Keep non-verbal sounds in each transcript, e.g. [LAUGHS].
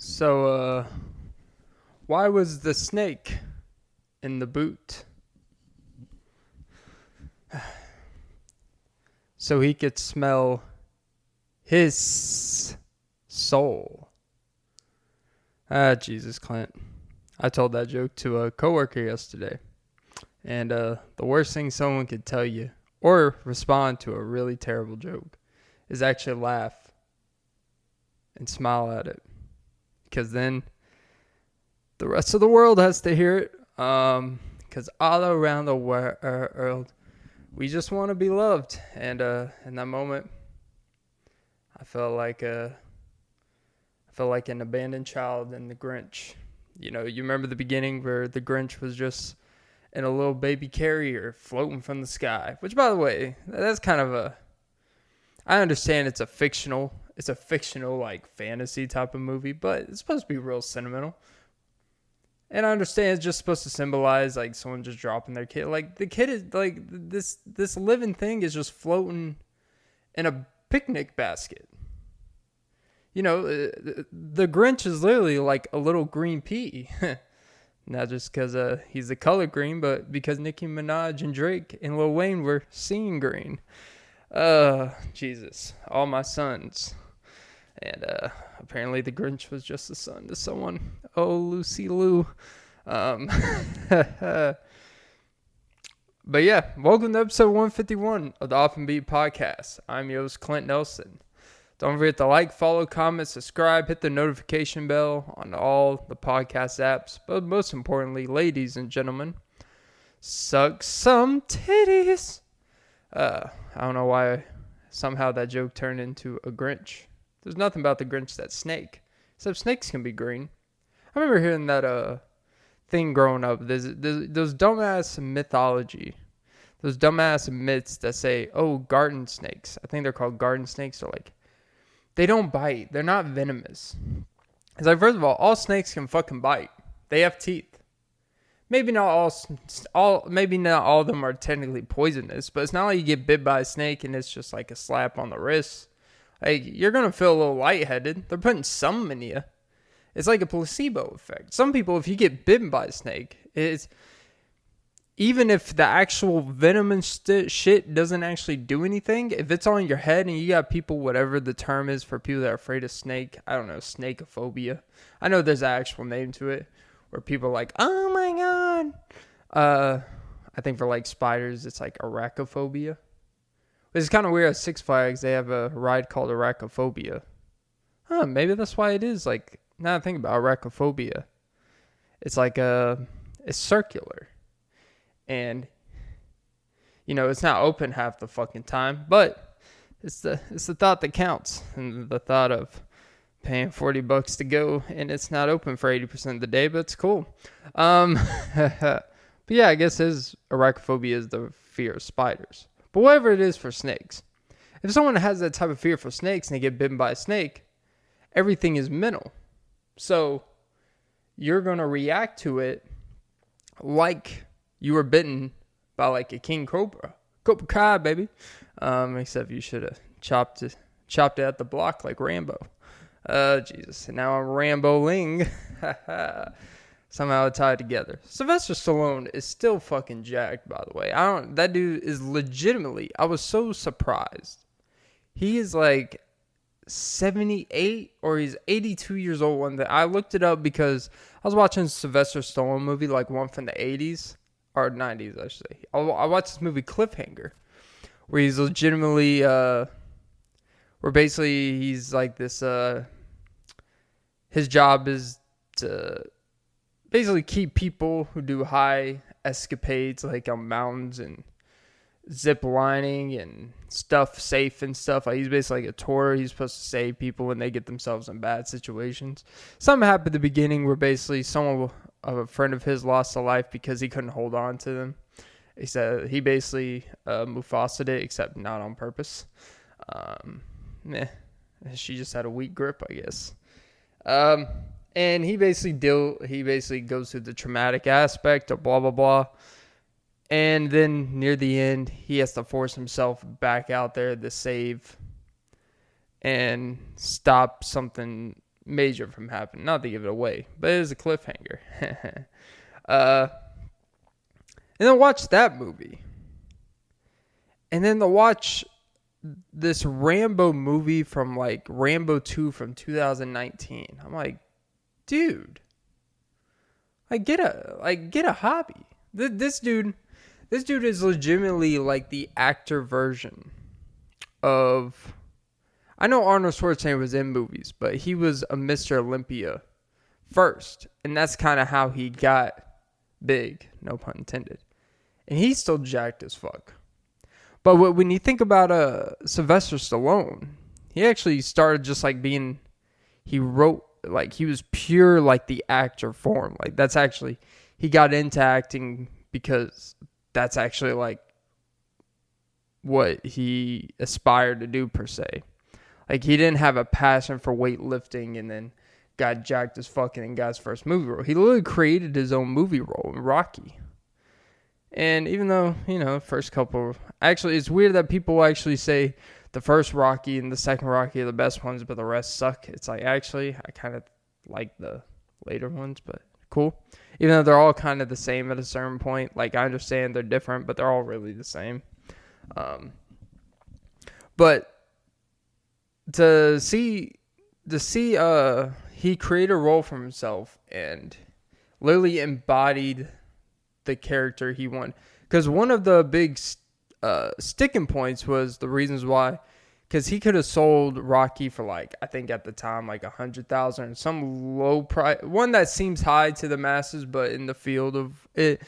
So, uh, why was the snake in the boot? [SIGHS] so he could smell his soul. Ah, Jesus, Clint. I told that joke to a coworker yesterday. And uh, the worst thing someone could tell you or respond to a really terrible joke is actually laugh and smile at it. Because then the rest of the world has to hear it. Um, because all around the er, world, we just want to be loved. And uh, in that moment, I felt like a, I felt like an abandoned child in the Grinch. You know, you remember the beginning where the Grinch was just in a little baby carrier floating from the sky. Which, by the way, that's kind of a. I understand it's a fictional, it's a fictional like fantasy type of movie, but it's supposed to be real sentimental. And I understand it's just supposed to symbolize like someone just dropping their kid. Like the kid is like this this living thing is just floating in a picnic basket. You know, uh, the Grinch is literally like a little green pea. [LAUGHS] Not just because uh, he's the color green, but because Nicki Minaj and Drake and Lil Wayne were seeing green. Uh, Jesus, all my sons. And uh, apparently the Grinch was just a son to someone. Oh, Lucy Lou. Um, [LAUGHS] but yeah, welcome to episode 151 of the Off and Beat podcast. I'm your host, Clint Nelson. Don't forget to like, follow, comment, subscribe, hit the notification bell on all the podcast apps. But most importantly, ladies and gentlemen, suck some titties. Uh, I don't know why somehow that joke turned into a Grinch. There's nothing about the Grinch that's snake, except snakes can be green. I remember hearing that uh thing growing up. There's, there's those dumbass mythology, those dumbass myths that say, "Oh, garden snakes." I think they're called garden snakes. Or like, they don't bite. They're not venomous. It's like first of all, all snakes can fucking bite. They have teeth. Maybe not all, all maybe not all of them are technically poisonous, but it's not like you get bit by a snake and it's just like a slap on the wrist. Like you're gonna feel a little lightheaded. They're putting some in you. It's like a placebo effect. Some people, if you get bitten by a snake, it's even if the actual venom and st- shit doesn't actually do anything, if it's on your head and you got people, whatever the term is for people that are afraid of snake, I don't know, snakeophobia. I know there's an actual name to it where people are like, oh my god. Uh, I think for like spiders, it's like arachnophobia. It's kind of weird at Six Flags, they have a ride called arachnophobia. Huh, maybe that's why it is like, now I think about arachnophobia. It's like a, it's circular and you know it's not open half the fucking time but it's the it's the thought that counts and the thought of paying 40 bucks to go and it's not open for 80% of the day but it's cool um [LAUGHS] but yeah i guess his arachnophobia is the fear of spiders but whatever it is for snakes if someone has that type of fear for snakes and they get bitten by a snake everything is mental so you're going to react to it like you were bitten by like a king cobra, cobra kai, baby. Um, except you should have chopped it, chopped it at the block like Rambo. Uh, Jesus. And now I'm Rambo [LAUGHS] Somehow tied together. Sylvester Stallone is still fucking jacked, by the way. I don't. That dude is legitimately. I was so surprised. He is like 78 or he's 82 years old. One that I looked it up because I was watching Sylvester Stallone movie, like one from the 80s or 90s, I should say. I, I watched this movie Cliffhanger, where he's legitimately, uh, where basically he's like this, uh, his job is to basically keep people who do high escapades like on mountains and zip lining and stuff safe and stuff. Like he's basically like a tour. He's supposed to save people when they get themselves in bad situations. Something happened at the beginning where basically someone of a friend of his lost a life because he couldn't hold on to them. He said he basically uh, Mufasa it, except not on purpose. Um, eh, she just had a weak grip, I guess. Um, and he basically deal. He basically goes through the traumatic aspect of blah blah blah, and then near the end, he has to force himself back out there to save and stop something major from happening. Not to give it away, but it is a cliffhanger. [LAUGHS] uh, and then watch that movie. And then to watch this Rambo movie from like Rambo 2 from 2019. I'm like, dude, like get a like get a hobby. This, this dude this dude is legitimately like the actor version of I know Arnold Schwarzenegger was in movies, but he was a Mr. Olympia first, and that's kind of how he got big, no pun intended. And he's still jacked as fuck. But when you think about uh, Sylvester Stallone, he actually started just like being, he wrote like he was pure like the actor form. Like that's actually he got into acting because that's actually like what he aspired to do per se. Like he didn't have a passion for weightlifting and then got jacked as fucking and got his first movie role. He literally created his own movie role in Rocky. And even though, you know, first couple actually it's weird that people actually say the first Rocky and the second Rocky are the best ones, but the rest suck. It's like actually I kind of like the later ones, but cool. Even though they're all kind of the same at a certain point. Like I understand they're different, but they're all really the same. Um, but to see to see uh he created a role for himself and literally embodied the character he wanted. Because one of the big uh, sticking points was the reasons why. Because he could have sold Rocky for like I think at the time like a hundred thousand, some low price, one that seems high to the masses, but in the field of it,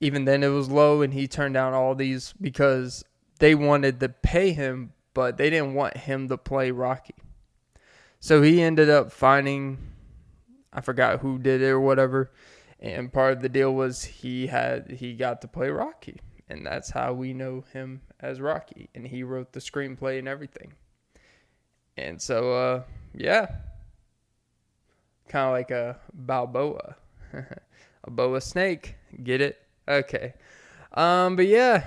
even then it was low, and he turned down all these because they wanted to pay him, but they didn't want him to play Rocky. So he ended up finding, I forgot who did it or whatever, and part of the deal was he had he got to play Rocky, and that's how we know him as Rocky, and he wrote the screenplay and everything. And so, uh, yeah, kind of like a Balboa, [LAUGHS] a boa snake. Get it? Okay. Um, but yeah,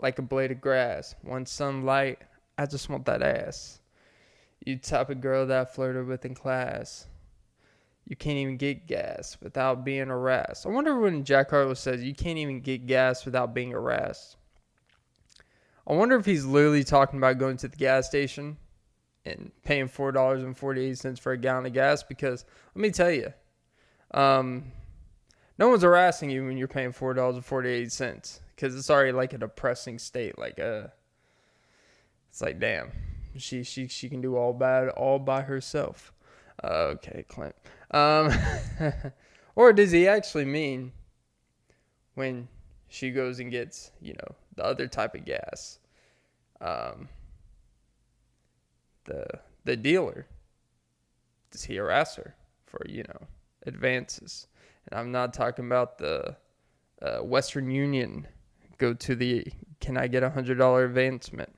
like a blade of grass, one sunlight. I just want that ass. You type of girl that I flirted with in class you can't even get gas without being harassed. I wonder when Jack Harlow says you can't even get gas without being harassed. I wonder if he's literally talking about going to the gas station and paying four dollars and forty eight cents for a gallon of gas. Because let me tell you, um, no one's harassing you when you're paying four dollars and forty eight cents because it's already like a depressing state. Like a, uh, it's like damn, she she she can do all bad all by herself. Okay, Clint. Um, [LAUGHS] or does he actually mean when she goes and gets, you know, the other type of gas? Um, the the dealer does he harass her for you know advances? And I'm not talking about the uh, Western Union go to the can I get a hundred dollar advancement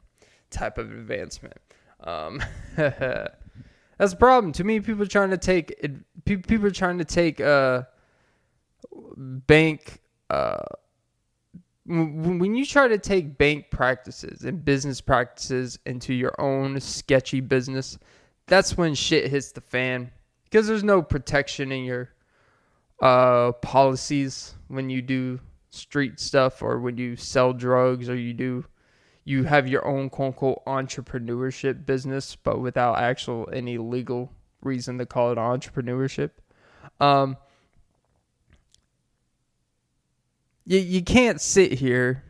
type of advancement. Um, [LAUGHS] That's the problem. Too many people trying to take people trying to take uh bank uh when you try to take bank practices and business practices into your own sketchy business, that's when shit hits the fan because there's no protection in your uh policies when you do street stuff or when you sell drugs or you do you have your own quote unquote entrepreneurship business, but without actual any legal reason to call it entrepreneurship. Um, you, you can't sit here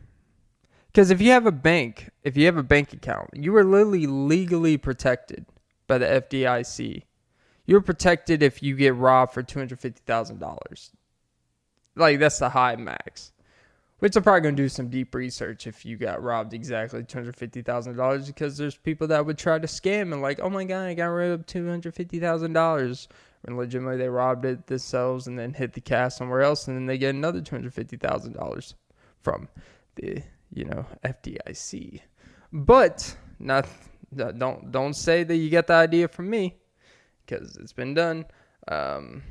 because if you have a bank, if you have a bank account, you are literally legally protected by the FDIC. You're protected if you get robbed for two hundred fifty thousand dollars. Like that's the high max. Which I'm probably gonna do some deep research if you got robbed exactly two hundred fifty thousand dollars because there's people that would try to scam and like, oh my god, I got robbed two hundred fifty thousand dollars. When legitimately they robbed it themselves and then hit the cash somewhere else and then they get another two hundred fifty thousand dollars from the you know FDIC. But not don't don't say that you get the idea from me because it's been done. Um,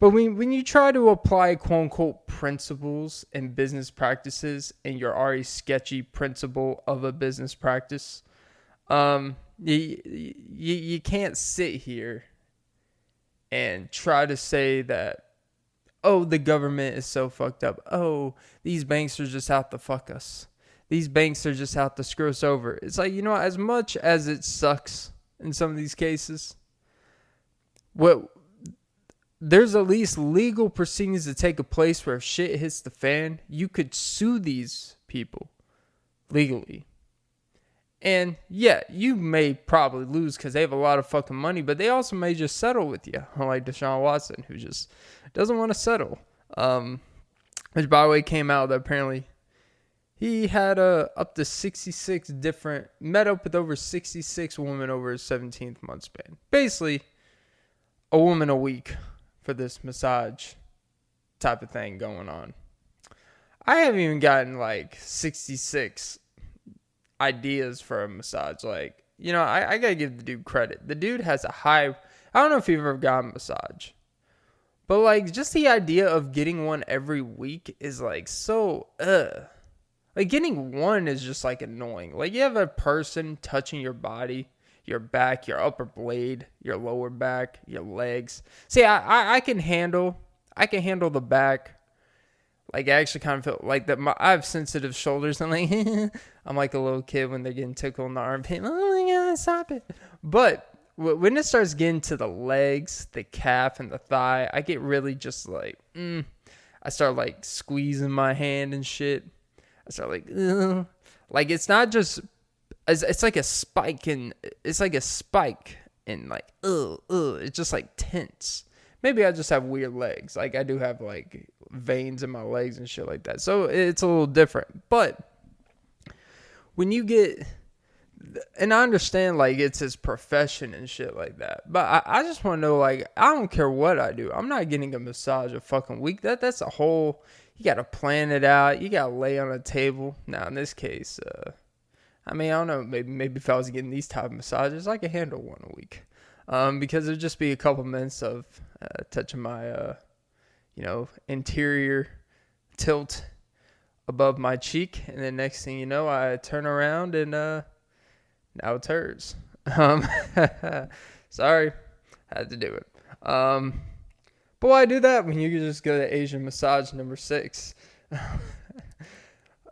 but when, when you try to apply quote unquote principles and business practices and you're already sketchy principle of a business practice, um, you, you, you can't sit here and try to say that oh the government is so fucked up. Oh these banks are just out to fuck us. These banks are just out to screw us over. It's like you know as much as it sucks in some of these cases what there's at least legal proceedings to take a place where if shit hits the fan you could sue these people legally and yeah, you may probably lose because they have a lot of fucking money, but they also may just settle with you, [LAUGHS] like Deshaun Watson, who just doesn't want to settle. Um, which, by the way, came out that apparently he had uh, up to 66 different, met up with over 66 women over his 17th month span. Basically, a woman a week for this massage type of thing going on. I haven't even gotten like 66 ideas for a massage. Like, you know, I, I gotta give the dude credit. The dude has a high. I don't know if you've ever gotten a massage, but like, just the idea of getting one every week is like so. Like getting one is just like annoying. Like you have a person touching your body, your back, your upper blade, your lower back, your legs. See, I, I, I can handle I can handle the back like I actually kind of feel like that. My, I have sensitive shoulders, and like [LAUGHS] I'm like a little kid when they're getting tickled in the armpit. [LAUGHS] Oh my god, stop it! But when it starts getting to the legs, the calf, and the thigh, I get really just like, mm, I start like squeezing my hand and shit. I start like, Ugh. [LAUGHS] like it's not just, it's, it's like a spike in it's like a spike and like, ugh, ugh. It's just like tense. Maybe I just have weird legs. Like I do have like veins in my legs and shit like that. So it's a little different. But when you get and I understand like it's his profession and shit like that. But I, I just want to know like I don't care what I do. I'm not getting a massage a fucking week. That that's a whole you got to plan it out. You got to lay on a table. Now in this case, uh, I mean I don't know. Maybe maybe if I was getting these type of massages, I could handle one a week. Um, because it'd just be a couple minutes of uh, touching my uh, you know, interior tilt above my cheek, and then next thing you know, I turn around and uh, now it's hers. [LAUGHS] Um, [LAUGHS] sorry, had to do it. Um, but why do that when you could just go to Asian massage number six? [LAUGHS]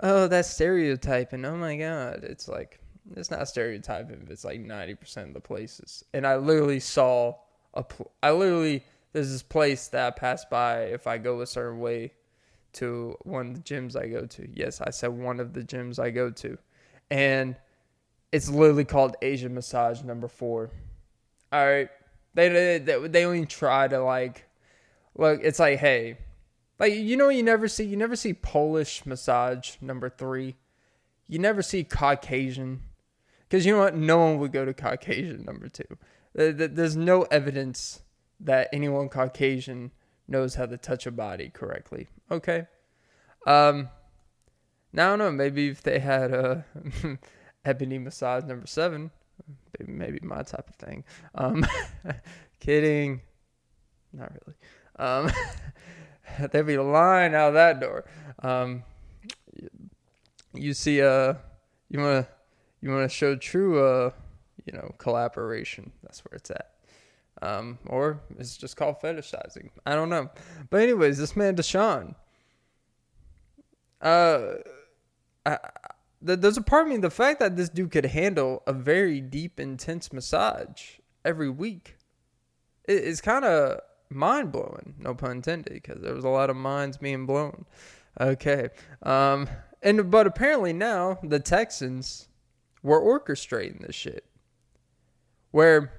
oh, that's stereotyping. Oh my god, it's like it's not stereotyping. It's like ninety percent of the places, and I literally saw a. Pl- I literally there's this place that I pass by if I go a certain way to one of the gyms I go to. Yes, I said one of the gyms I go to. And it's literally called Asian Massage number four. All right. They, they, they only try to like, look, it's like, hey, like, you know, you never see, you never see Polish massage number three. You never see Caucasian. Because you know what? No one would go to Caucasian number two. There's no evidence that anyone Caucasian knows how to touch a body correctly. Okay. Um, now I don't know. Maybe if they had a [LAUGHS] ebony massage number seven, maybe, maybe my type of thing. Um, [LAUGHS] kidding. Not really. Um, [LAUGHS] [LAUGHS] there'd be line out that door. Um, you see, uh, you wanna you wanna show true, uh, you know, collaboration. That's where it's at. Um, or it's just called fetishizing. I don't know. But anyways, this man Deshaun. Uh, I, there's a part of me the fact that this dude could handle a very deep, intense massage every week. It's kind of mind blowing, no pun intended, because there was a lot of minds being blown. Okay. Um, and but apparently now the Texans were orchestrating this shit, where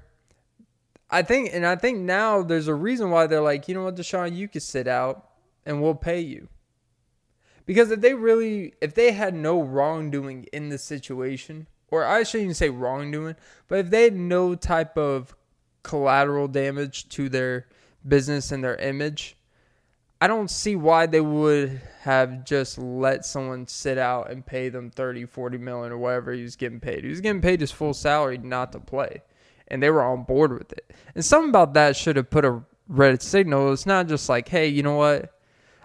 I think, and I think now there's a reason why they're like, you know what, Deshaun, you could sit out and we'll pay you. Because if they really, if they had no wrongdoing in the situation, or I shouldn't even say wrongdoing, but if they had no type of collateral damage to their business and their image, I don't see why they would have just let someone sit out and pay them 30, 40 million or whatever he was getting paid. He was getting paid his full salary not to play and they were on board with it. And something about that should have put a red signal. It's not just like, hey, you know what?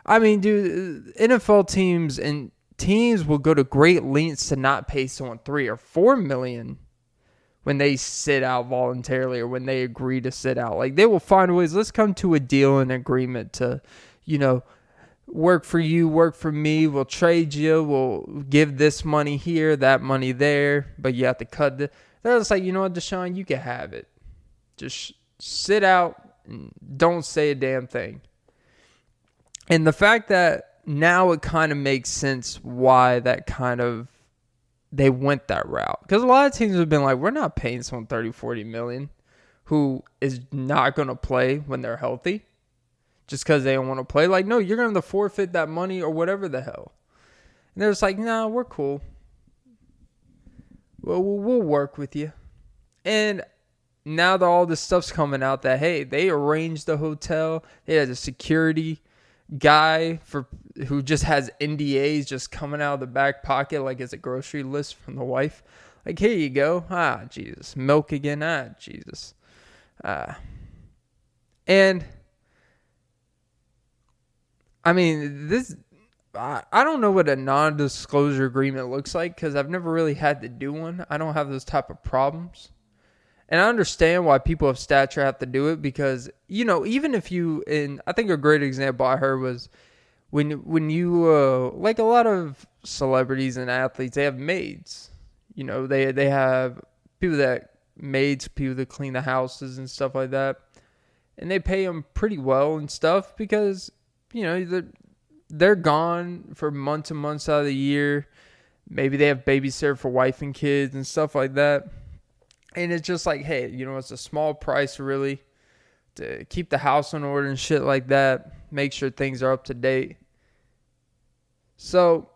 I mean, dude, uh, NFL teams and teams will go to great lengths to not pay someone three or four million when they sit out voluntarily or when they agree to sit out. Like they will find ways. Let's come to a deal and agreement to, you know, work for you, work for me. We'll trade you. We'll give this money here, that money there, but you have to cut the. They're just like, you know what, Deshaun, you can have it. Just sit out and don't say a damn thing. And the fact that now it kind of makes sense why that kind of they went that route. Because a lot of teams have been like, we're not paying someone 30, 40 million who is not going to play when they're healthy just because they don't want to play. Like, no, you're going to forfeit that money or whatever the hell. And they're just like, nah, we're cool. Well, we'll work with you. And now that all this stuff's coming out, that hey, they arranged the hotel, they had a security guy for who just has NDAs just coming out of the back pocket like it's a grocery list from the wife. Like, here you go. Ah, Jesus. Milk again. Ah, Jesus. Ah. And I mean, this I, I don't know what a non-disclosure agreement looks like cuz I've never really had to do one. I don't have those type of problems. And I understand why people of stature have to do it because you know even if you and I think a great example I heard was when when you uh, like a lot of celebrities and athletes they have maids. You know they they have people that maids people that clean the houses and stuff like that. And they pay them pretty well and stuff because you know they're, they're gone for months and months out of the year. Maybe they have babysitter for wife and kids and stuff like that and it's just like, hey, you know, it's a small price really to keep the house in order and shit like that. Make sure things are up to date. So,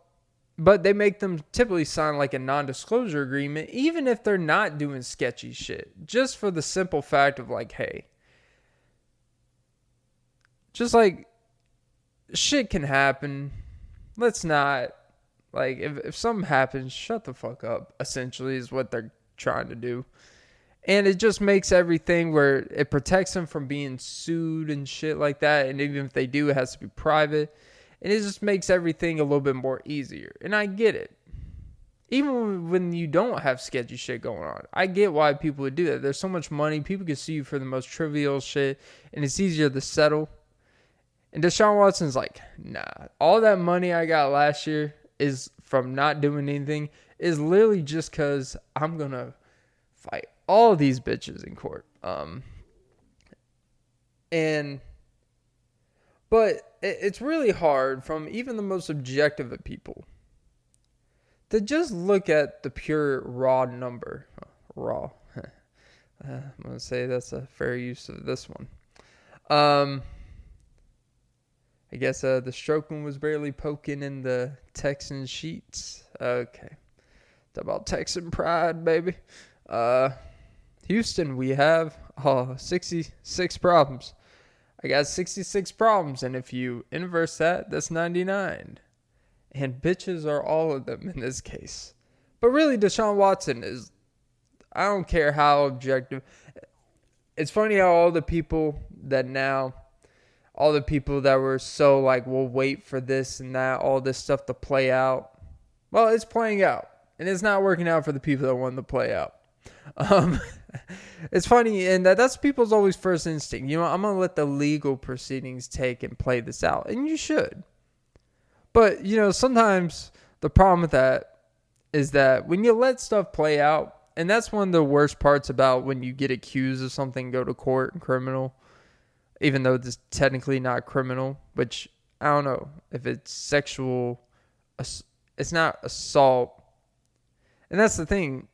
but they make them typically sign like a non disclosure agreement, even if they're not doing sketchy shit, just for the simple fact of like, hey, just like shit can happen. Let's not, like, if, if something happens, shut the fuck up, essentially, is what they're trying to do. And it just makes everything where it protects them from being sued and shit like that. And even if they do, it has to be private. And it just makes everything a little bit more easier. And I get it. Even when you don't have sketchy shit going on, I get why people would do that. There's so much money. People can sue you for the most trivial shit. And it's easier to settle. And Deshaun Watson's like, nah, all that money I got last year is from not doing anything is literally just because I'm gonna fight all these bitches in court. Um, and but it's really hard from even the most objective of people to just look at the pure raw number. Raw. uh, [LAUGHS] I'm gonna say that's a fair use of this one. Um, I guess uh, the stroking was barely poking in the Texan sheets. Okay about Texan pride, baby. Uh, Houston, we have uh, 66 problems. I got 66 problems, and if you inverse that, that's 99. And bitches are all of them in this case. But really, Deshaun Watson is, I don't care how objective. It's funny how all the people that now, all the people that were so like, we'll wait for this and that, all this stuff to play out. Well, it's playing out and it's not working out for the people that want to play out. Um, [LAUGHS] it's funny, and that, that's people's always first instinct. You know, I'm gonna let the legal proceedings take and play this out, and you should. But you know, sometimes the problem with that is that when you let stuff play out, and that's one of the worst parts about when you get accused of something, go to court and criminal, even though it's technically not criminal, which I don't know if it's sexual. It's not assault and that's the thing.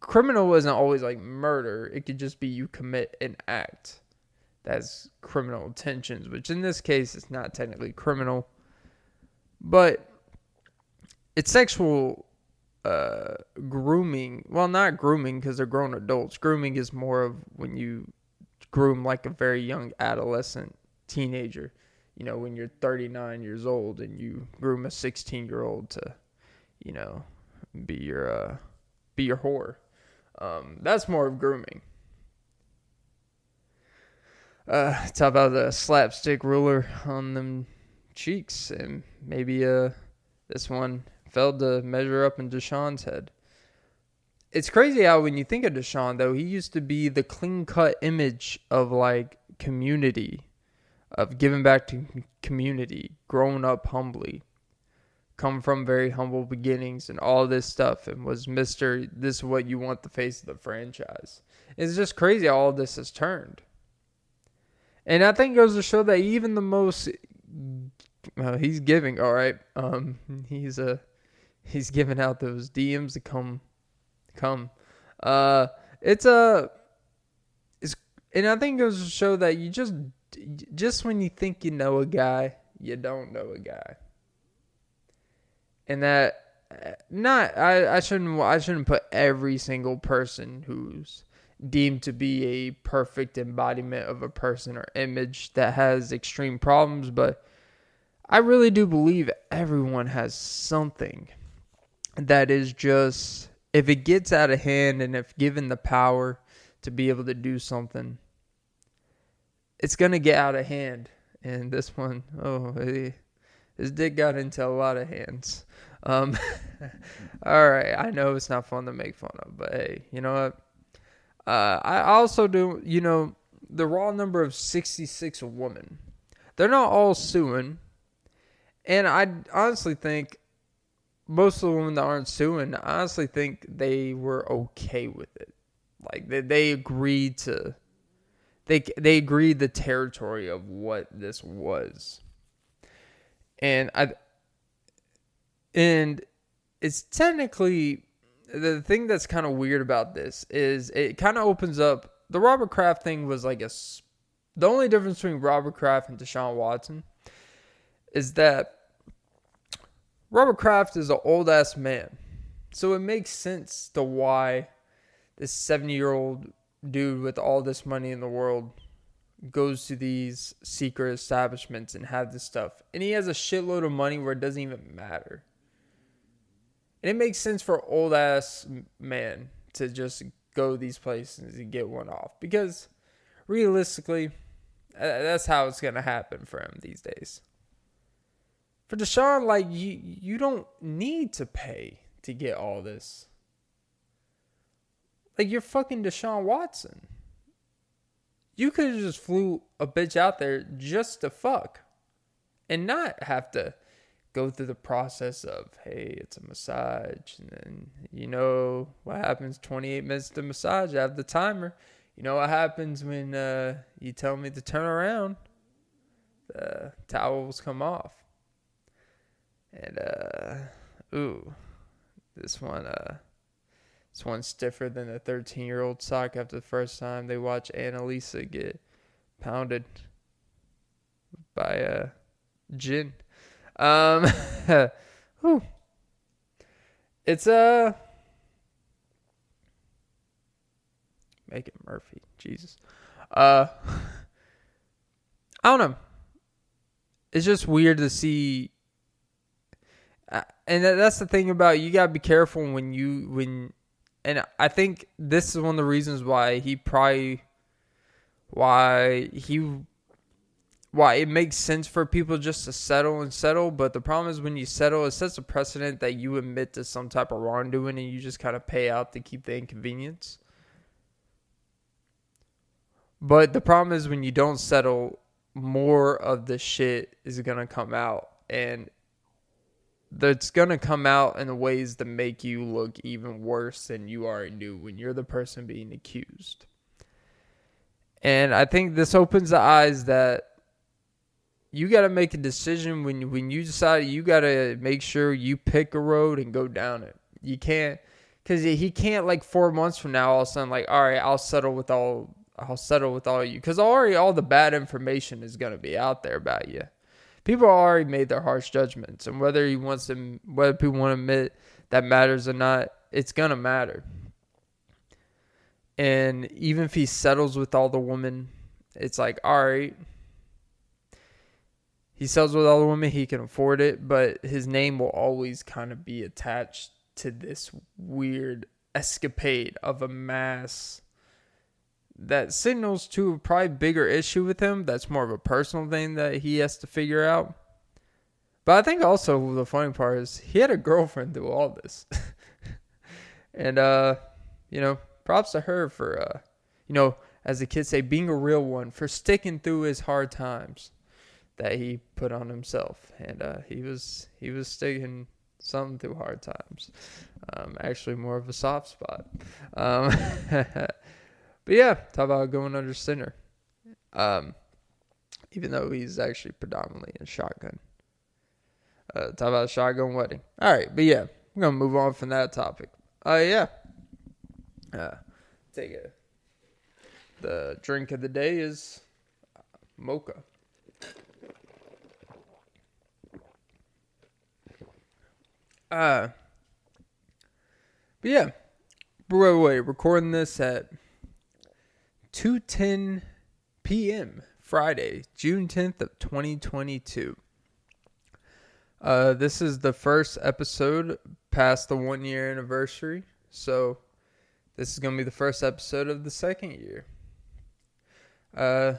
Criminal isn't always like murder. It could just be you commit an act that's criminal intentions, which in this case is not technically criminal, but it's sexual uh, grooming. Well, not grooming because they're grown adults. Grooming is more of when you groom like a very young adolescent teenager. You know, when you're 39 years old and you groom a 16 year old to, you know, be your uh, be your whore. Um, that's more of grooming. Uh, talk about the slapstick ruler on them cheeks, and maybe uh, this one failed to measure up in Deshaun's head. it's crazy how when you think of Deshaun though, he used to be the clean cut image of like community, of giving back to community, growing up humbly, come from very humble beginnings and all this stuff, and was Mister. This is what you want the face of the franchise. It's just crazy how all this has turned. And I think it goes to show that even the most uh, he's giving all right. Um, he's uh, he's giving out those DMs to come come. Uh, it's a, it's, and I think it goes to show that you just, just when you think you know a guy, you don't know a guy, and that, not I, I shouldn't I shouldn't put every single person who's deemed to be a perfect embodiment of a person or image that has extreme problems, but I really do believe everyone has something that is just if it gets out of hand and if given the power to be able to do something, it's gonna get out of hand. And this one, oh, eh. His dick got into a lot of hands. Um, [LAUGHS] all right, I know it's not fun to make fun of, but hey, you know what? Uh, I also do, you know, the raw number of 66 women. They're not all suing. And I honestly think most of the women that aren't suing, I honestly think they were okay with it. Like they they agreed to they they agreed the territory of what this was. And I and it's technically the thing that's kind of weird about this is it kind of opens up the Robert Kraft thing was like a the only difference between Robert Kraft and Deshaun Watson is that Robert Kraft is an old ass man. So it makes sense to why this 70 year old dude with all this money in the world goes to these secret establishments and have this stuff. And he has a shitload of money where it doesn't even matter. And it makes sense for old ass man to just go these places and get one off because realistically, that's how it's going to happen for him these days for Deshaun, like you you don't need to pay to get all this. Like you're fucking Deshaun Watson. You could have just flew a bitch out there just to fuck. And not have to go through the process of, hey, it's a massage. And then you know what happens 28 minutes to massage. I have the timer. You know what happens when uh, you tell me to turn around? The towels come off. And uh ooh. This one uh this one's stiffer than a 13 year old sock after the first time they watch Annalisa get pounded by a [LAUGHS] uh, Jin. Um. It's a uh, make it Murphy. Jesus. Uh, [LAUGHS] I don't know. It's just weird to see and that's the thing about you got to be careful when you when and I think this is one of the reasons why he probably why he why it makes sense for people just to settle and settle, but the problem is when you settle, it sets a precedent that you admit to some type of wrongdoing and you just kind of pay out to keep the inconvenience. But the problem is when you don't settle, more of the shit is gonna come out, and that's going to come out in ways to make you look even worse than you already do when you're the person being accused. And I think this opens the eyes that you got to make a decision when when you decide you got to make sure you pick a road and go down it. You can't cuz he can't like 4 months from now all of a sudden like all right, I'll settle with all I'll settle with all you cuz already all the bad information is to be out there about you people already made their harsh judgments, and whether he wants to, whether people want to admit that matters or not, it's gonna matter. And even if he settles with all the women, it's like, all right, he settles with all the women, he can afford it, but his name will always kind of be attached to this weird escapade of a mass that signals to a probably bigger issue with him. That's more of a personal thing that he has to figure out. But I think also the funny part is he had a girlfriend through all this. [LAUGHS] and uh you know, props to her for, uh, you know, as the kids say, being a real one, for sticking through his hard times that he put on himself, and uh, he was he was sticking something through hard times. Um, actually, more of a soft spot. Um, [LAUGHS] but yeah, talk about going under center. Um, even though he's actually predominantly in shotgun. Uh, talk about a shotgun wedding. All right, but yeah, we're gonna move on from that topic. Uh, yeah. Uh, take it. The drink of the day is mocha. Uh, but yeah, Broadway recording this at 2:10 p.m. Friday, June 10th of 2022. Uh, this is the first episode past the one year anniversary, so this is gonna be the first episode of the second year. Uh,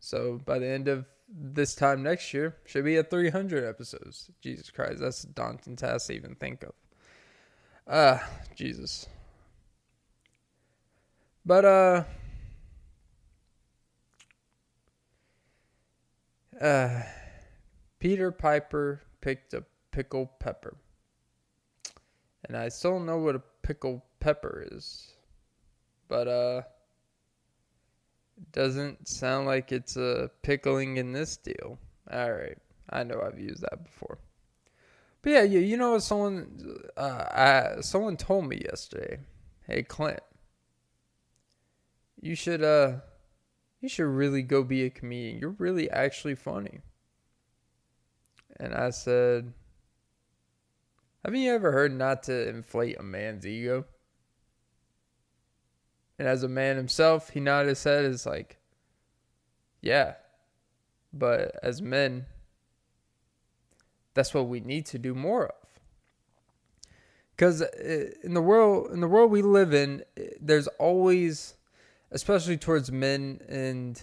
so by the end of this time next year, should be at 300 episodes. Jesus Christ, that's a daunting task to even think of. Uh, Jesus. But, uh, uh, Peter Piper picked a pickle pepper. And I still don't know what a pickle pepper is. But, uh, doesn't sound like it's a pickling in this deal. All right, I know I've used that before. But yeah, you, you know someone uh, I, someone told me yesterday, "Hey Clint, you should uh you should really go be a comedian. You're really actually funny." And I said, "Haven't you ever heard not to inflate a man's ego?" And as a man himself, he nodded his head is like, yeah. But as men, that's what we need to do more of. Because uh, in the world, in the world we live in, there's always, especially towards men, and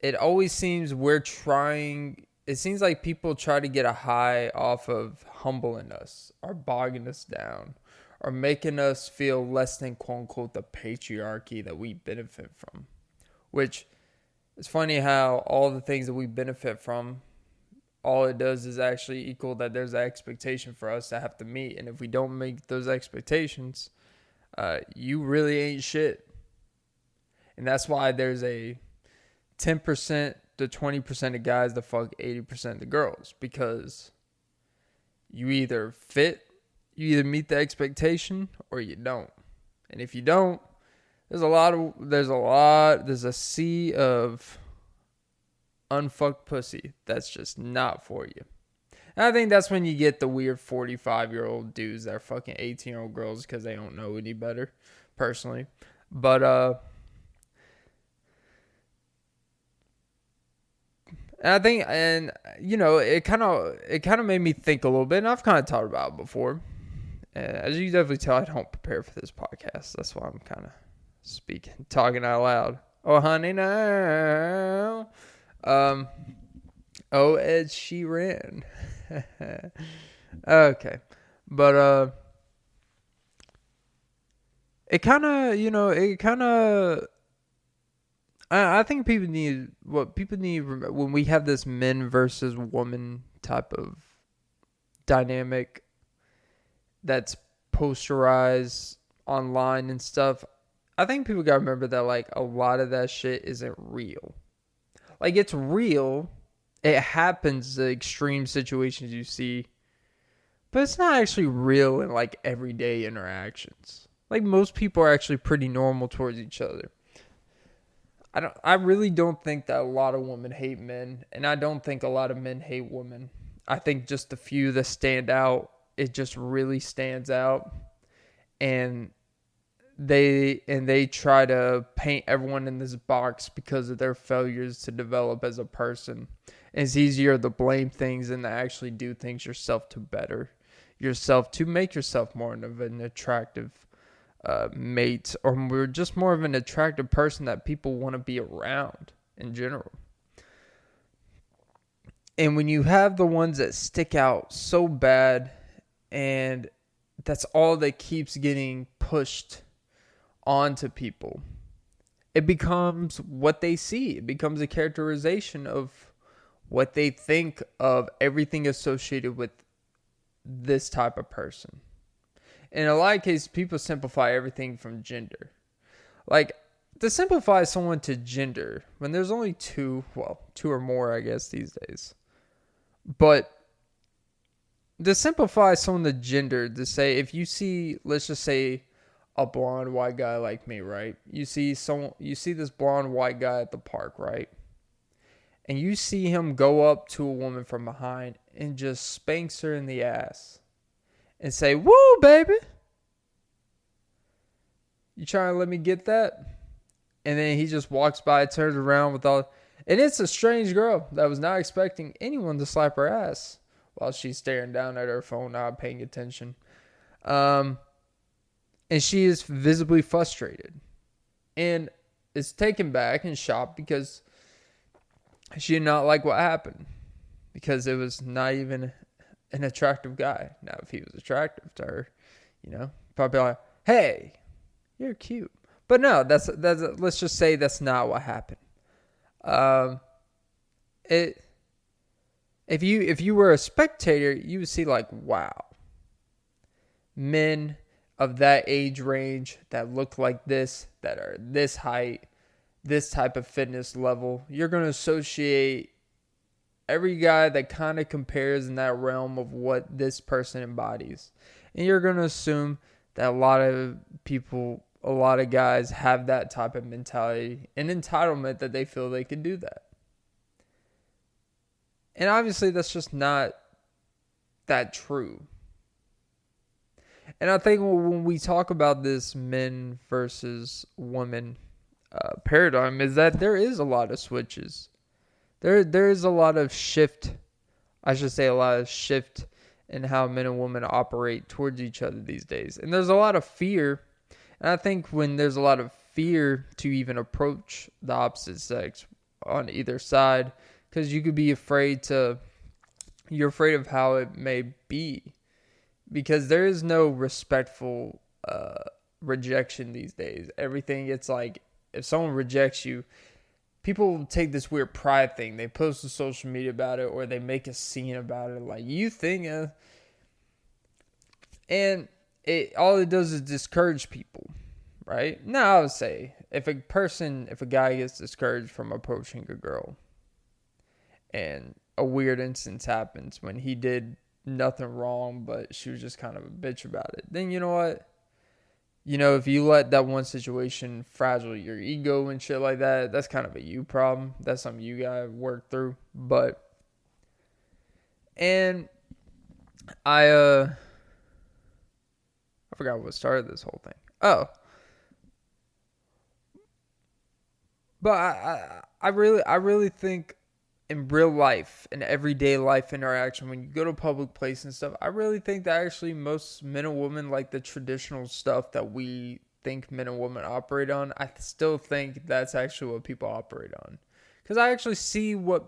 it always seems we're trying. It seems like people try to get a high off of humbling us or bogging us down are making us feel less than quote unquote the patriarchy that we benefit from. Which it's funny how all the things that we benefit from, all it does is actually equal that there's an expectation for us to have to meet. And if we don't make those expectations, uh, you really ain't shit. And that's why there's a 10% to 20% of guys that fuck 80% of the girls because you either fit you either meet the expectation or you don't. And if you don't, there's a lot of there's a lot there's a sea of unfucked pussy that's just not for you. And I think that's when you get the weird 45 year old dudes that are fucking 18 year old girls because they don't know any better, personally. But, uh, and I think, and you know, it kind of, it kind of made me think a little bit, and I've kind of talked about it before as you definitely tell, I don't prepare for this podcast. That's why I'm kind of speaking, [LAUGHS] talking out loud. Oh, honey, now. Um, oh, Ed Sheeran. [LAUGHS] okay, but uh, it kind of, you know, it kind of. I, I think people need what people need when we have this men versus woman type of dynamic that's posterized online and stuff, I think people gotta remember that like a lot of that shit isn't real. Like it's real. It happens the extreme situations you see. But it's not actually real in like everyday interactions. Like most people are actually pretty normal towards each other. I don't I really don't think that a lot of women hate men and I don't think a lot of men hate women. I think just the few that stand out it just really stands out and they and they try to paint everyone in this box because of their failures to develop as a person. And it's easier to blame things than to actually do things yourself to better yourself to make yourself more of an attractive uh, mate or we're just more of an attractive person that people want to be around in general. And when you have the ones that stick out so bad and that's all that keeps getting pushed onto people. It becomes what they see. It becomes a characterization of what they think of everything associated with this type of person. In a lot of cases, people simplify everything from gender. Like, to simplify someone to gender, when there's only two, well, two or more, I guess, these days. But to simplify someone to gender, to say, if you see, let's just say, a blonde white guy like me, right? You see someone, you see this blonde white guy at the park, right? and you see him go up to a woman from behind and just spanks her in the ass and say, Woo, baby. You trying to let me get that? And then he just walks by, turns around with all. And it's a strange girl that was not expecting anyone to slap her ass while she's staring down at her phone, not paying attention. Um, and she is visibly frustrated and is taken back and shocked because she did not like what happened because it was not even an attractive guy. Now, if he was attractive to her, you know, probably like, "Hey, you're cute," but no, that's that's. Let's just say that's not what happened. Um, it. If you if you were a spectator, you would see like, wow, men of that age range that look like this, that are this height, this type of fitness level, you're going to associate every guy that kind of compares in that realm of what this person embodies. And you're going to assume that a lot of people, a lot of guys have that type of mentality and entitlement that they feel they can do that. And obviously, that's just not that true. And I think when we talk about this men versus women uh, paradigm is that there is a lot of switches. There there is a lot of shift. I should say a lot of shift in how men and women operate towards each other these days. And there's a lot of fear. And I think when there's a lot of fear to even approach the opposite sex on either side, because you could be afraid to, you're afraid of how it may be. Because there is no respectful uh, rejection these days. Everything, it's like if someone rejects you, people take this weird pride thing. They post to social media about it or they make a scene about it. Like you think, uh, and it all it does is discourage people, right? Now I would say if a person, if a guy gets discouraged from approaching a girl, and a weird instance happens when he did nothing wrong, but she was just kind of a bitch about it, then you know what? You know, if you let that one situation fragile your ego and shit like that, that's kind of a you problem. That's something you gotta work through. But and I uh I forgot what started this whole thing. Oh. But I, I I really I really think in real life in everyday life interaction when you go to public place and stuff i really think that actually most men and women like the traditional stuff that we think men and women operate on. I still think that's actually what people operate on. Because i actually see what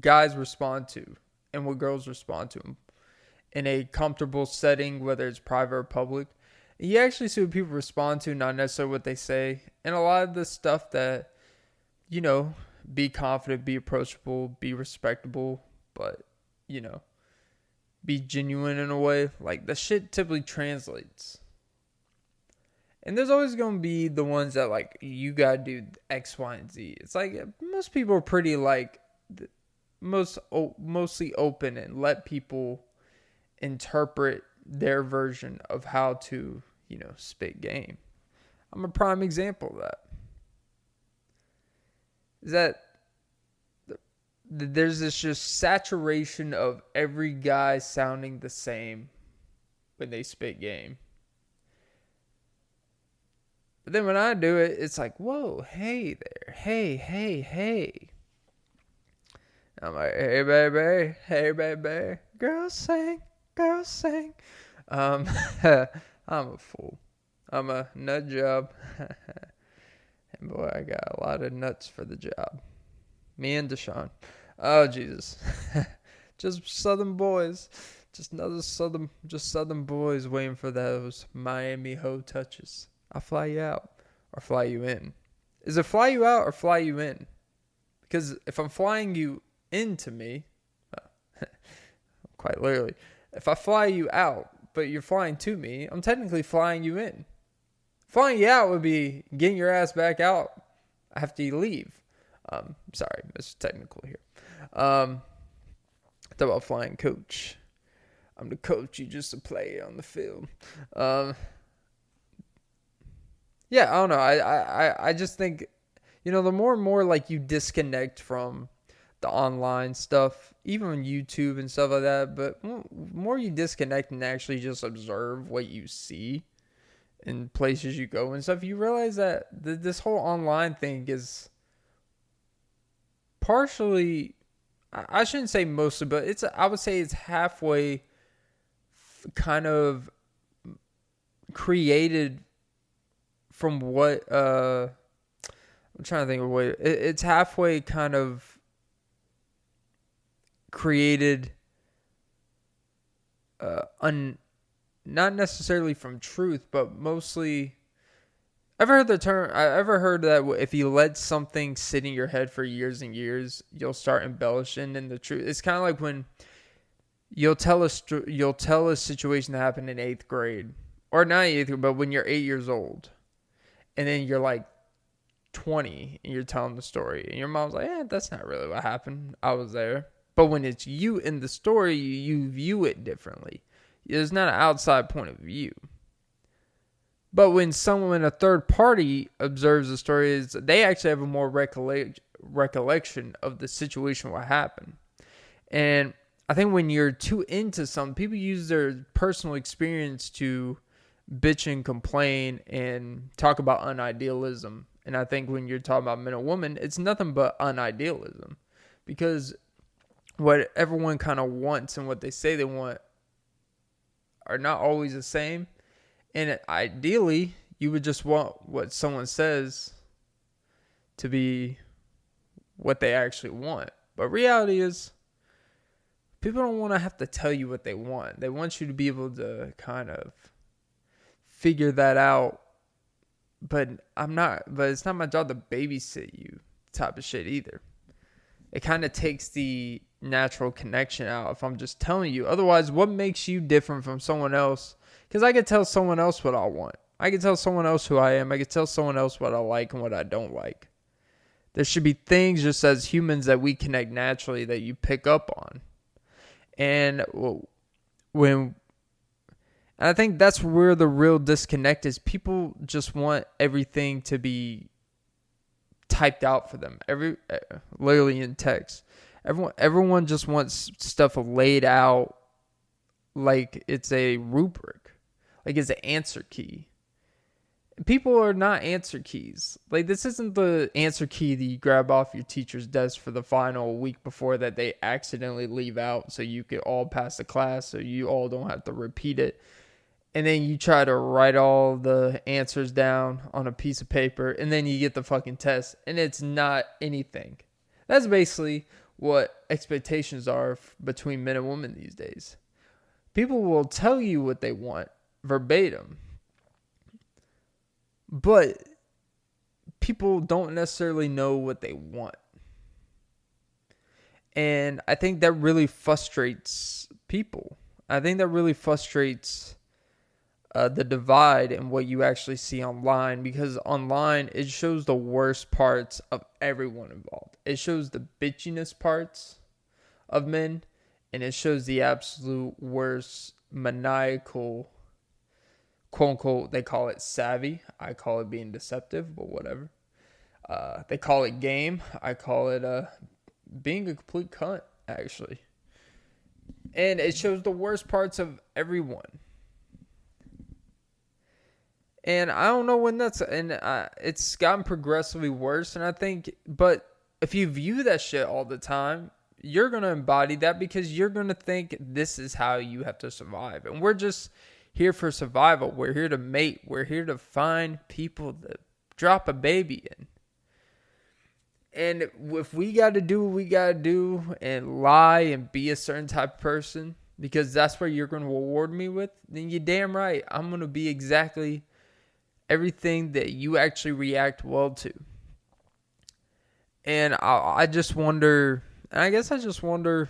guys respond to and what girls respond to in a comfortable setting whether it's private or public. You actually see what people respond to not necessarily what they say. And a lot of the stuff that you know be confident, be approachable, be respectable, but you know, be genuine in a way. Like the shit typically translates. And there's always gonna be the ones that like you gotta do X, Y, and Z. It's like most people are pretty like most mostly open and let people interpret their version of how to you know spit game. I'm a prime example of that is that there's this just saturation of every guy sounding the same when they spit game. But then when I do it, it's like, whoa, hey there, hey, hey, hey. I'm like, hey baby, hey baby, girls sing, girls sing. Um, [LAUGHS] I'm a fool. I'm a nut job. [LAUGHS] Boy, I got a lot of nuts for the job. Me and Deshaun. Oh, Jesus. [LAUGHS] Just Southern boys. Just another southern, just southern boys waiting for those Miami ho touches. I'll fly you out or fly you in. Is it fly you out or fly you in? Because if I'm flying you into me, [LAUGHS] quite literally, if I fly you out but you're flying to me, I'm technically flying you in. Flying out would be getting your ass back out after you leave. Um, sorry, it's technical here. Um, thought about flying coach. I'm the coach. You just a player on the field. Um, yeah, I don't know. I, I, I just think, you know, the more and more like you disconnect from the online stuff, even on YouTube and stuff like that, but more you disconnect and actually just observe what you see in places you go and stuff, you realize that th- this whole online thing is partially I shouldn't say mostly, but it's I would say it's halfway kind of created from what uh I'm trying to think of what it, it's halfway kind of created uh un not necessarily from truth, but mostly Ever heard the term? I ever heard that if you let something sit in your head for years and years, you'll start embellishing in the truth. It's kind of like when you'll tell a you'll tell a situation that happened in eighth grade, or not eighth grade, but when you're eight years old, and then you're like twenty and you're telling the story, and your mom's like, "Yeah, that's not really what happened. I was there." But when it's you in the story, you view it differently. It's not an outside point of view. But when someone, a third party, observes the story, is they actually have a more recollect, recollection of the situation, what happened. And I think when you're too into something, people use their personal experience to bitch and complain and talk about unidealism. And I think when you're talking about men and women, it's nothing but unidealism because what everyone kind of wants and what they say they want are not always the same. And ideally, you would just want what someone says to be what they actually want. But reality is, people don't want to have to tell you what they want. They want you to be able to kind of figure that out. But I'm not, but it's not my job to babysit you type of shit either. It kind of takes the natural connection out if I'm just telling you. Otherwise, what makes you different from someone else because I could tell someone else what I want. I could tell someone else who I am. I could tell someone else what I like and what I don't like. There should be things just as humans that we connect naturally that you pick up on. And when and I think that's where the real disconnect is. People just want everything to be typed out for them. Every uh, literally in text. Everyone everyone just wants stuff laid out like it's a rubric like it's an answer key. People are not answer keys. Like this isn't the answer key that you grab off your teacher's desk for the final week before that they accidentally leave out so you can all pass the class so you all don't have to repeat it. And then you try to write all the answers down on a piece of paper and then you get the fucking test and it's not anything. That's basically what expectations are between men and women these days. People will tell you what they want verbatim. But people don't necessarily know what they want. And I think that really frustrates people. I think that really frustrates uh, the divide in what you actually see online because online it shows the worst parts of everyone involved. It shows the bitchiness parts of men and it shows the absolute worst maniacal quote unquote, they call it savvy. I call it being deceptive, but whatever. Uh, they call it game. I call it uh, being a complete cunt, actually. And it shows the worst parts of everyone. And I don't know when that's, and uh, it's gotten progressively worse. And I think, but if you view that shit all the time, you're to embody that because you're to think this is how you have to survive. And we're just here for survival. We're here to mate. We're here to find people to drop a baby in. And if we got to do what we got to do and lie and be a certain type of person, because that's what you're going to reward me with, then you're damn right. I'm going to be exactly everything that you actually react well to. And I, I just wonder, and I guess I just wonder,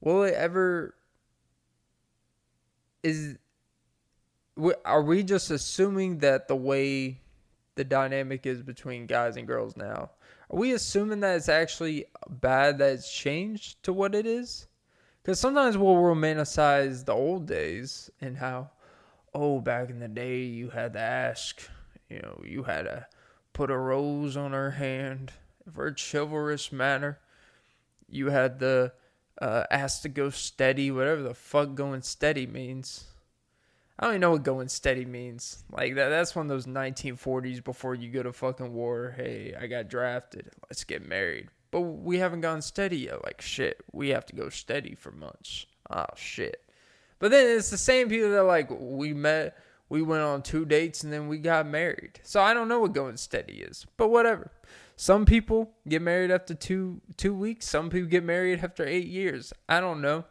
will it ever, is, are we just assuming that the way the dynamic is between guys and girls now, are we assuming that it's actually bad that it's changed to what it is? Because sometimes we'll romanticize the old days and how, oh, back in the day you had to ask, you know, you had to put a rose on her hand for a chivalrous manner. You had the uh, ask to go steady, whatever the fuck going steady means. I don't even know what going steady means. Like that that's one of those 1940s before you go to fucking war. Hey, I got drafted. Let's get married but we haven't gone steady yet. Like shit, we have to go steady for months. Oh shit. But then it's the same people that like we met, we went on two dates and then we got married. So I don't know what going steady is, but whatever. Some people get married after two two weeks. Some people get married after eight years. I don't know.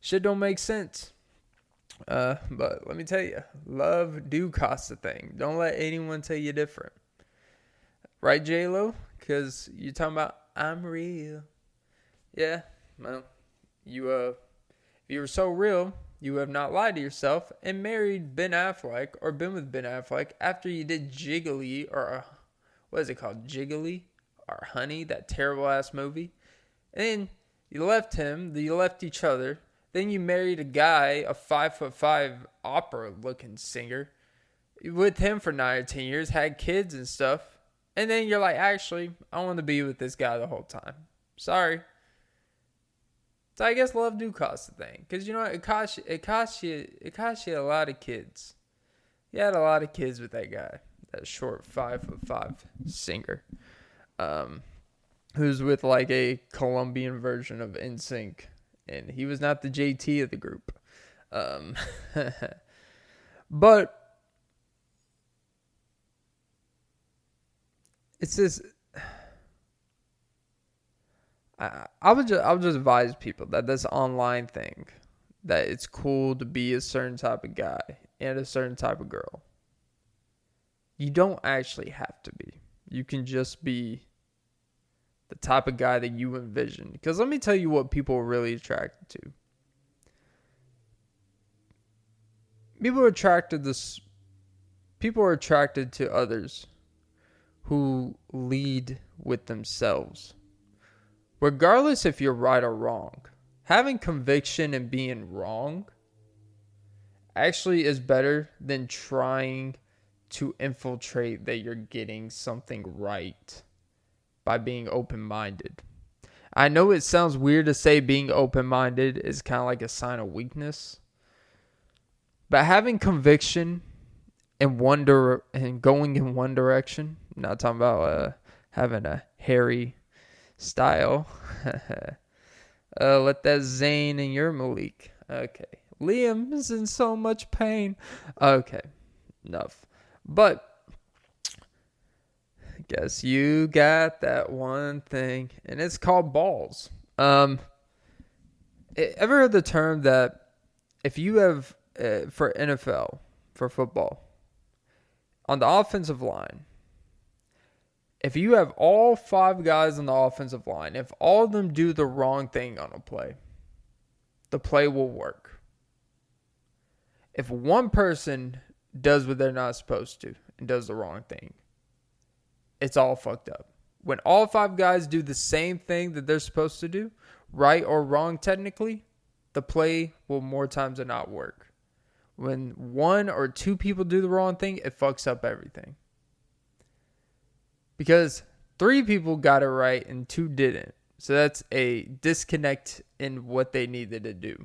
Shit don't make sense. Uh, but let me tell you, love do cost a thing. Don't let anyone tell you different. Right, J Lo? Because you're talking about I'm real. Yeah, well, you uh, if you were so real, you have not lied to yourself and married Ben Affleck or been with Ben Affleck after you did Jiggly or uh, what is it called, Jiggly or Honey, that terrible ass movie, and then you left him, you left each other. Then you married a guy, a five foot five opera looking singer, with him for nine or ten years, had kids and stuff and then you're like, actually, I want to be with this guy the whole time. Sorry. So I guess love do cost a thing, cause you know what? it costs it costs you it costs you a lot of kids. You had a lot of kids with that guy, that short five foot five singer, um, who's with like a Colombian version of NSYNC, and he was not the JT of the group. Um, [LAUGHS] but it's this. I, I would just I would just advise people that this online thing, that it's cool to be a certain type of guy and a certain type of girl. You don't actually have to be. You can just be the type of guy that you envision. Because let me tell you what people are really attracted to. People are attracted this. People are attracted to others who lead with themselves. Regardless if you're right or wrong, having conviction and being wrong actually is better than trying to infiltrate that you're getting something right by being open minded. I know it sounds weird to say being open minded is kind of like a sign of weakness, but having conviction and wonder and going in one direction not talking about uh, having a hairy style. [LAUGHS] uh, let that Zayn and your Malik. Okay. Liam is in so much pain. Okay. Enough. But I guess you got that one thing, and it's called balls. Um, ever heard the term that if you have uh, for NFL for football on the offensive line, if you have all five guys on the offensive line, if all of them do the wrong thing on a play, the play will work. If one person does what they're not supposed to and does the wrong thing, it's all fucked up. When all five guys do the same thing that they're supposed to do, right or wrong technically, the play will more times than not work. When one or two people do the wrong thing, it fucks up everything because three people got it right and two didn't. So that's a disconnect in what they needed to do.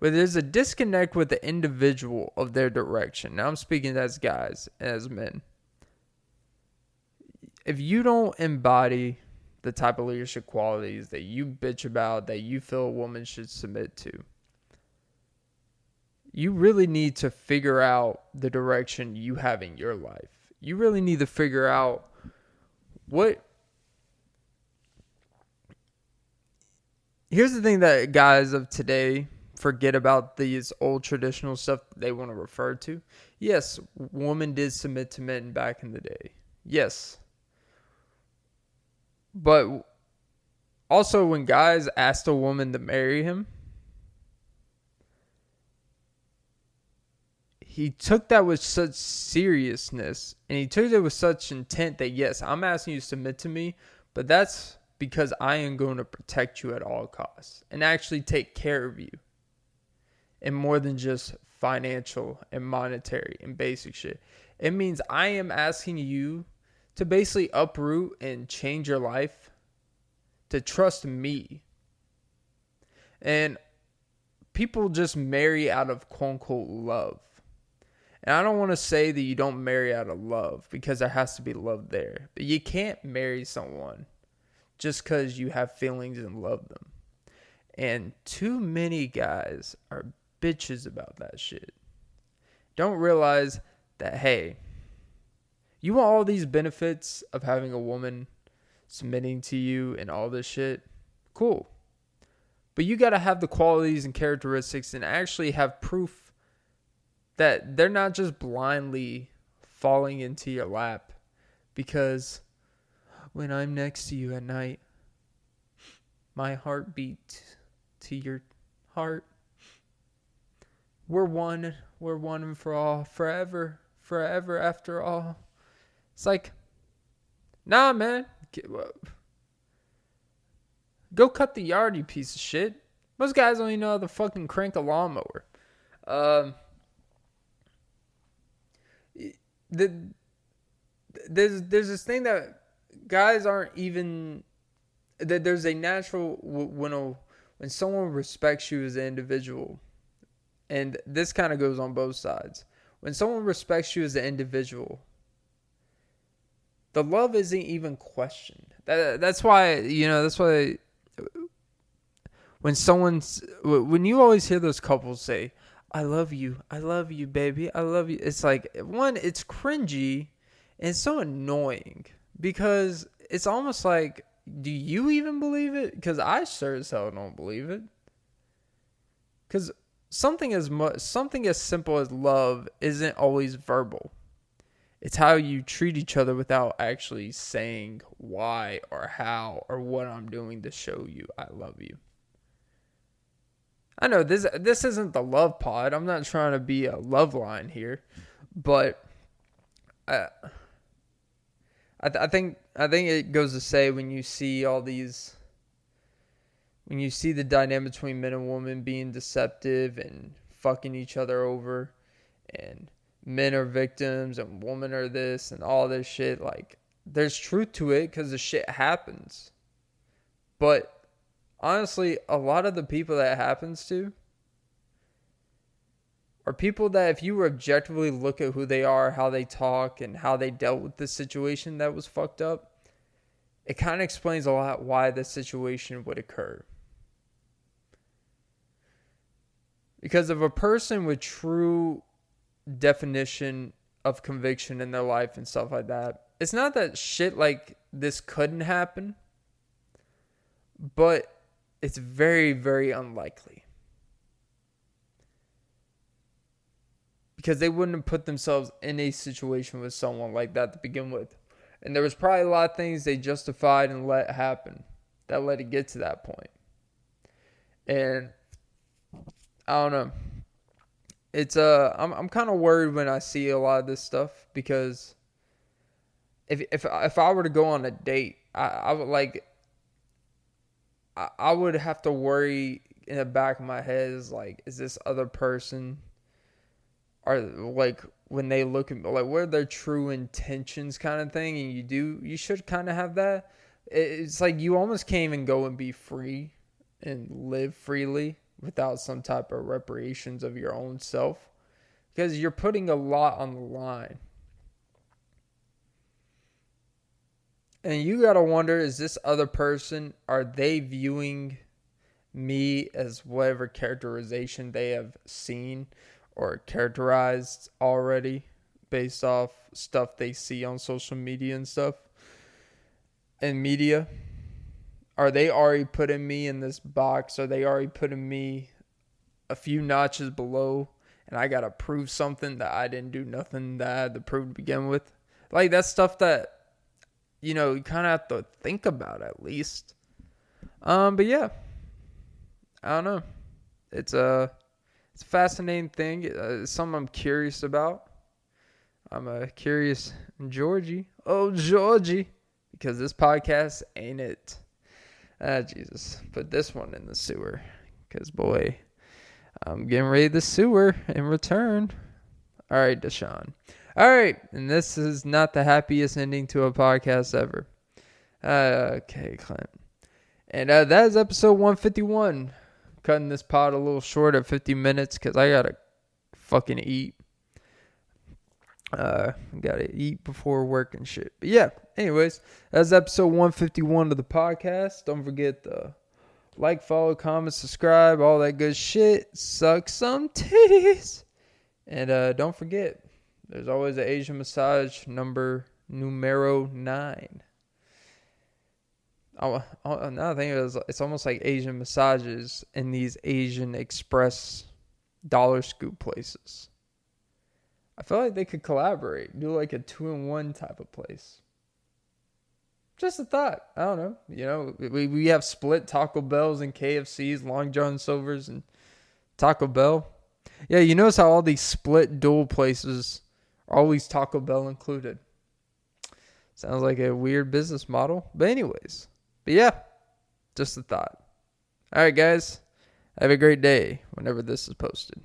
But there's a disconnect with the individual of their direction. Now I'm speaking as guys, as men. If you don't embody the type of leadership qualities that you bitch about, that you feel a woman should submit to, you really need to figure out the direction you have in your life. You really need to figure out what here's the thing that guys of today forget about these old traditional stuff they want to refer to. Yes, women did submit to men back in the day. Yes. But also when guys asked a woman to marry him, he took that with such seriousness and he took it with such intent that yes, I'm asking you to submit to me, but that's because I am going to protect you at all costs and actually take care of you. And more than just financial and monetary and basic shit. It means I am asking you to basically uproot and change your life to trust me. And people just marry out of quote unquote love. And I don't want to say that you don't marry out of love because there has to be love there. But you can't marry someone just because you have feelings and love them. And too many guys are bitches about that shit. Don't realize that, hey, you want all these benefits of having a woman submitting to you and all this shit. Cool. But you got to have the qualities and characteristics and actually have proof that they're not just blindly falling into your lap because when I'm next to you at night, my heart beats to your heart. We're one, we're one and for all, forever, forever after all. It's like, nah, man. Go cut the yard, you piece of shit. Most guys even know how to fucking crank a lawnmower. Um, the there's there's this thing that guys aren't even that there's a natural when a when someone respects you as an individual, and this kind of goes on both sides. When someone respects you as an individual, the love isn't even questioned. That, that's why you know that's why when someone's when you always hear those couples say, "I love you, I love you, baby, I love you," it's like one, it's cringy, and it's so annoying because it's almost like, do you even believe it? Because I sure as hell don't believe it. Because something as much something as simple as love isn't always verbal. It's how you treat each other without actually saying why or how or what I'm doing to show you I love you. I know this this isn't the love pod. I'm not trying to be a love line here, but I I, th- I think I think it goes to say when you see all these when you see the dynamic between men and women being deceptive and fucking each other over and men are victims and women are this and all this shit. Like, there's truth to it because the shit happens. But honestly, a lot of the people that happens to are people that, if you objectively look at who they are, how they talk, and how they dealt with the situation that was fucked up, it kind of explains a lot why the situation would occur. Because if a person with true definition of conviction in their life and stuff like that. It's not that shit like this couldn't happen, but it's very, very unlikely. Because they wouldn't have put themselves in a situation with someone like that to begin with. And there was probably a lot of things they justified and let happen that let it get to that point. And I don't know it's uh I'm I'm kind of worried when I see a lot of this stuff because if if if I were to go on a date, I, I would like I, would have to worry in the back of my head is like is this other person are like when they look at like what are their true intentions kind of thing and you do you should kind of have that it's like you almost can't even go and be free and live freely without some type of reparations of your own self because you're putting a lot on the line. And you got to wonder is this other person, are they viewing me as whatever characterization they have seen or characterized already based off stuff they see on social media and stuff and media? are they already putting me in this box? Are they already putting me a few notches below? And I gotta prove something that I didn't do nothing that I had to prove to begin with. Like that's stuff that you know you kind of have to think about at least. Um, but yeah, I don't know. It's a it's a fascinating thing. Uh, it's something I'm curious about. I'm a curious Georgie. Oh, Georgie, because this podcast ain't it. Ah, Jesus, put this one in the sewer, cause boy, I'm getting ready to sewer in return. All right, Deshaun. All right, and this is not the happiest ending to a podcast ever. Uh, okay, Clint. And uh, that is episode 151. Cutting this pod a little short at 50 minutes because I gotta fucking eat. Uh, gotta eat before work and shit. But yeah, anyways, that's episode 151 of the podcast. Don't forget to like, follow, comment, subscribe, all that good shit. Suck some titties. And uh, don't forget, there's always an Asian massage number numero nine. Oh, oh, oh another thing is, it's almost like Asian massages in these Asian Express dollar scoop places. I feel like they could collaborate, do like a two in one type of place. Just a thought. I don't know. You know, we, we have split Taco Bells and KFCs, Long John Silver's and Taco Bell. Yeah, you notice how all these split dual places always Taco Bell included. Sounds like a weird business model. But anyways, but yeah, just a thought. All right, guys. Have a great day whenever this is posted.